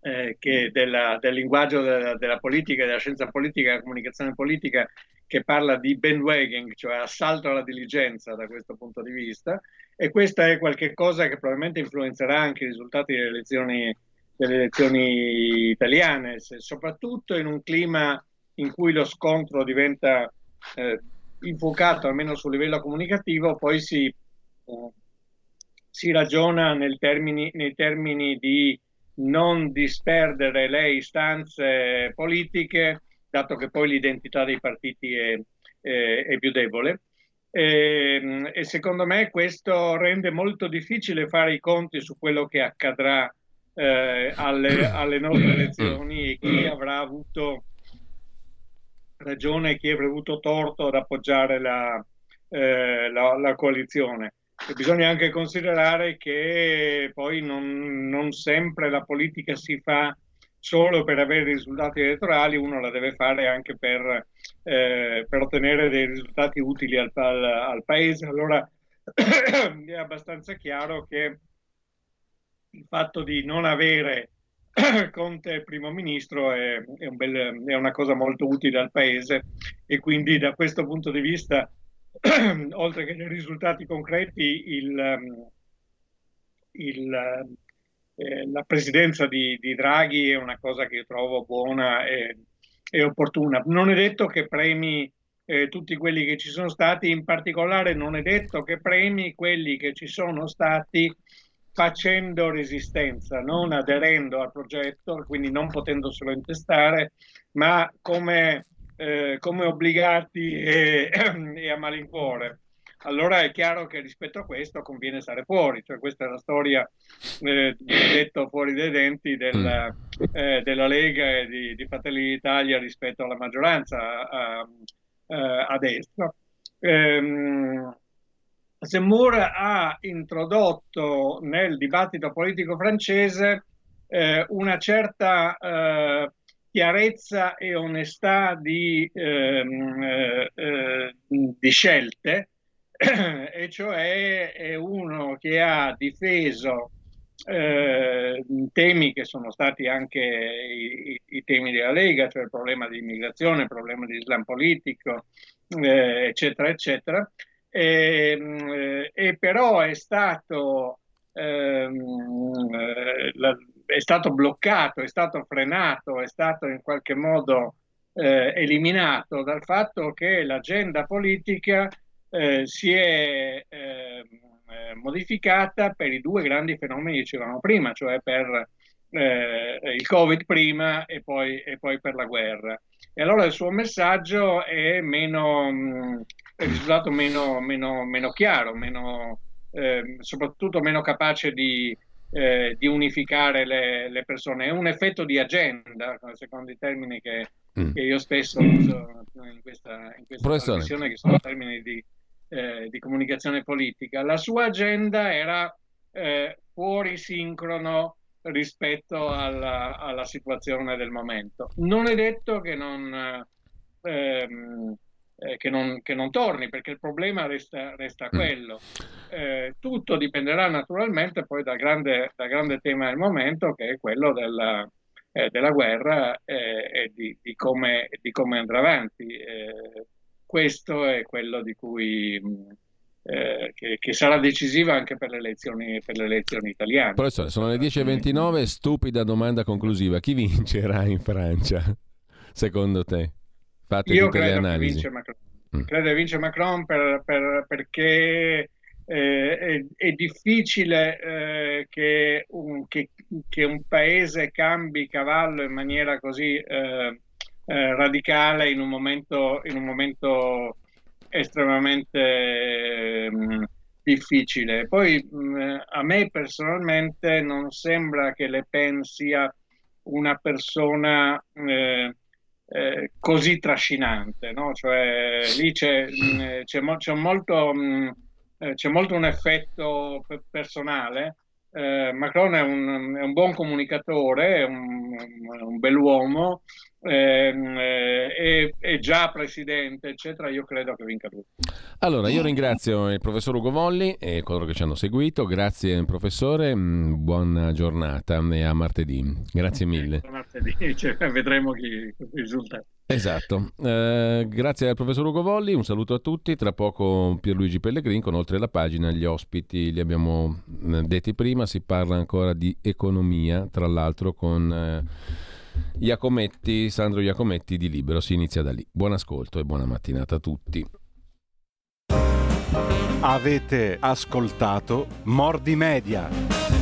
eh, della, del linguaggio della, della, politica, della scienza politica, della comunicazione politica, che parla di bandwagging, cioè assalto alla diligenza da questo punto di vista, e questa è qualcosa che probabilmente influenzerà anche i risultati delle elezioni, delle elezioni italiane, soprattutto in un clima in cui lo scontro diventa eh, infuocato almeno sul livello comunicativo, poi si, eh, si ragiona termini, nei termini di non disperdere le istanze politiche, dato che poi l'identità dei partiti è, è, è più debole. E, e, secondo me questo rende molto difficile fare i conti su quello che accadrà eh, alle, alle nostre elezioni e chi avrà avuto ragione chi avrà avuto torto ad appoggiare la, eh, la, la coalizione. E bisogna anche considerare che poi non, non, sempre la politica si fa solo per avere risultati elettorali, uno la deve fare anche per, eh, per ottenere dei risultati utili al, al, al Paese. Allora è abbastanza chiaro che il fatto di non avere Conte primo ministro è, è, un bel, è, una cosa molto utile al paese e quindi da questo punto di vista, oltre che nei risultati concreti, il, il, eh, la presidenza di, di, Draghi è una cosa che trovo buona e, e opportuna. Non è detto che premi eh, tutti quelli che ci sono stati, in particolare non è detto che premi quelli che ci sono stati facendo resistenza, non aderendo al progetto, quindi non potendoselo intestare, ma come, eh, come obbligati e, e, a malincuore. Allora è chiaro che rispetto a questo conviene stare fuori, cioè questa è la storia, eh, detto fuori dai denti, del, mm. eh, della Lega e di, di Fratelli d'Italia rispetto alla maggioranza a, a, a destra. Ehm, Zemmour ha introdotto nel dibattito politico francese eh, una certa eh, chiarezza e onestà di, ehm, eh, eh di scelte, e cioè è uno che ha difeso eh, temi che sono stati anche i, i, temi della Lega, cioè il problema di immigrazione, il problema di Islam politico, eh, eccetera, eccetera, e, ehm, e però è stato, ehm, eh, è stato bloccato, è stato frenato, è stato in qualche modo eh, eliminato dal fatto che l'agenda politica eh, si è ehm, eh, modificata per i due grandi fenomeni che dicevamo prima, cioè per eh, il Covid prima e poi, e poi, per la guerra. E allora il suo messaggio è meno, mh, è risultato meno, meno, meno chiaro, meno, eh, soprattutto meno capace di, eh, di unificare le, le, persone. È un effetto di agenda, secondo i termini che, mm. che io spesso uso in questa, in questa che sono termini di, eh, di, comunicazione politica. La sua agenda era eh, fuori sincrono rispetto alla, alla, situazione del momento. Non è detto che non... Ehm, eh, che, non, che, non, torni, perché il problema resta, resta mm. quello. Eh, tutto dipenderà naturalmente poi dal grande, dal grande, tema del momento, che è quello della, eh, della guerra eh, e di, di, come, di, come, andrà avanti. Eh, questo è quello di cui eh, che, che, sarà decisiva anche per le, elezioni, per le elezioni italiane. Professore, sono le 10.29, stupida domanda conclusiva. Chi vincerà in Francia, secondo te? Fate Io le analisi. Vince Macron. Mm. Credo che vince Macron per, per, perché eh, è, è, difficile eh, che, un, che, che, un, paese cambi cavallo in maniera così eh, eh radicale in un momento, in un momento estremamente mm, difficile. Poi mh, mm, a me personalmente non sembra che Le Pen sia una persona eh, eh, così trascinante, no? cioè lì c'è, mh, mm, c'è, mo- c'è, molto, eh, c'è, molto, un effetto personale. Eh, Macron è un, è un, buon comunicatore, è un, un bell'uomo, Ehm, eh, è, è, già presidente, eccetera, io credo che vinca lui. Allora, io ringrazio il professor Ugo Volli e coloro che ci hanno seguito. Grazie, professore. Mm, buona giornata e a martedì. Grazie mille. A martedì, cioè, vedremo chi risulta. Esatto, eh, grazie al professor Ugo Volli, un saluto a tutti, tra poco Pierluigi Pellegrin con oltre la pagina, gli ospiti li abbiamo mm, detti prima, si parla ancora di economia, tra l'altro con... Eh, Iacometti, Sandro Iacometti di Libero. Si inizia da lì. Buon ascolto e buona mattinata a tutti. Avete ascoltato Mordi Media.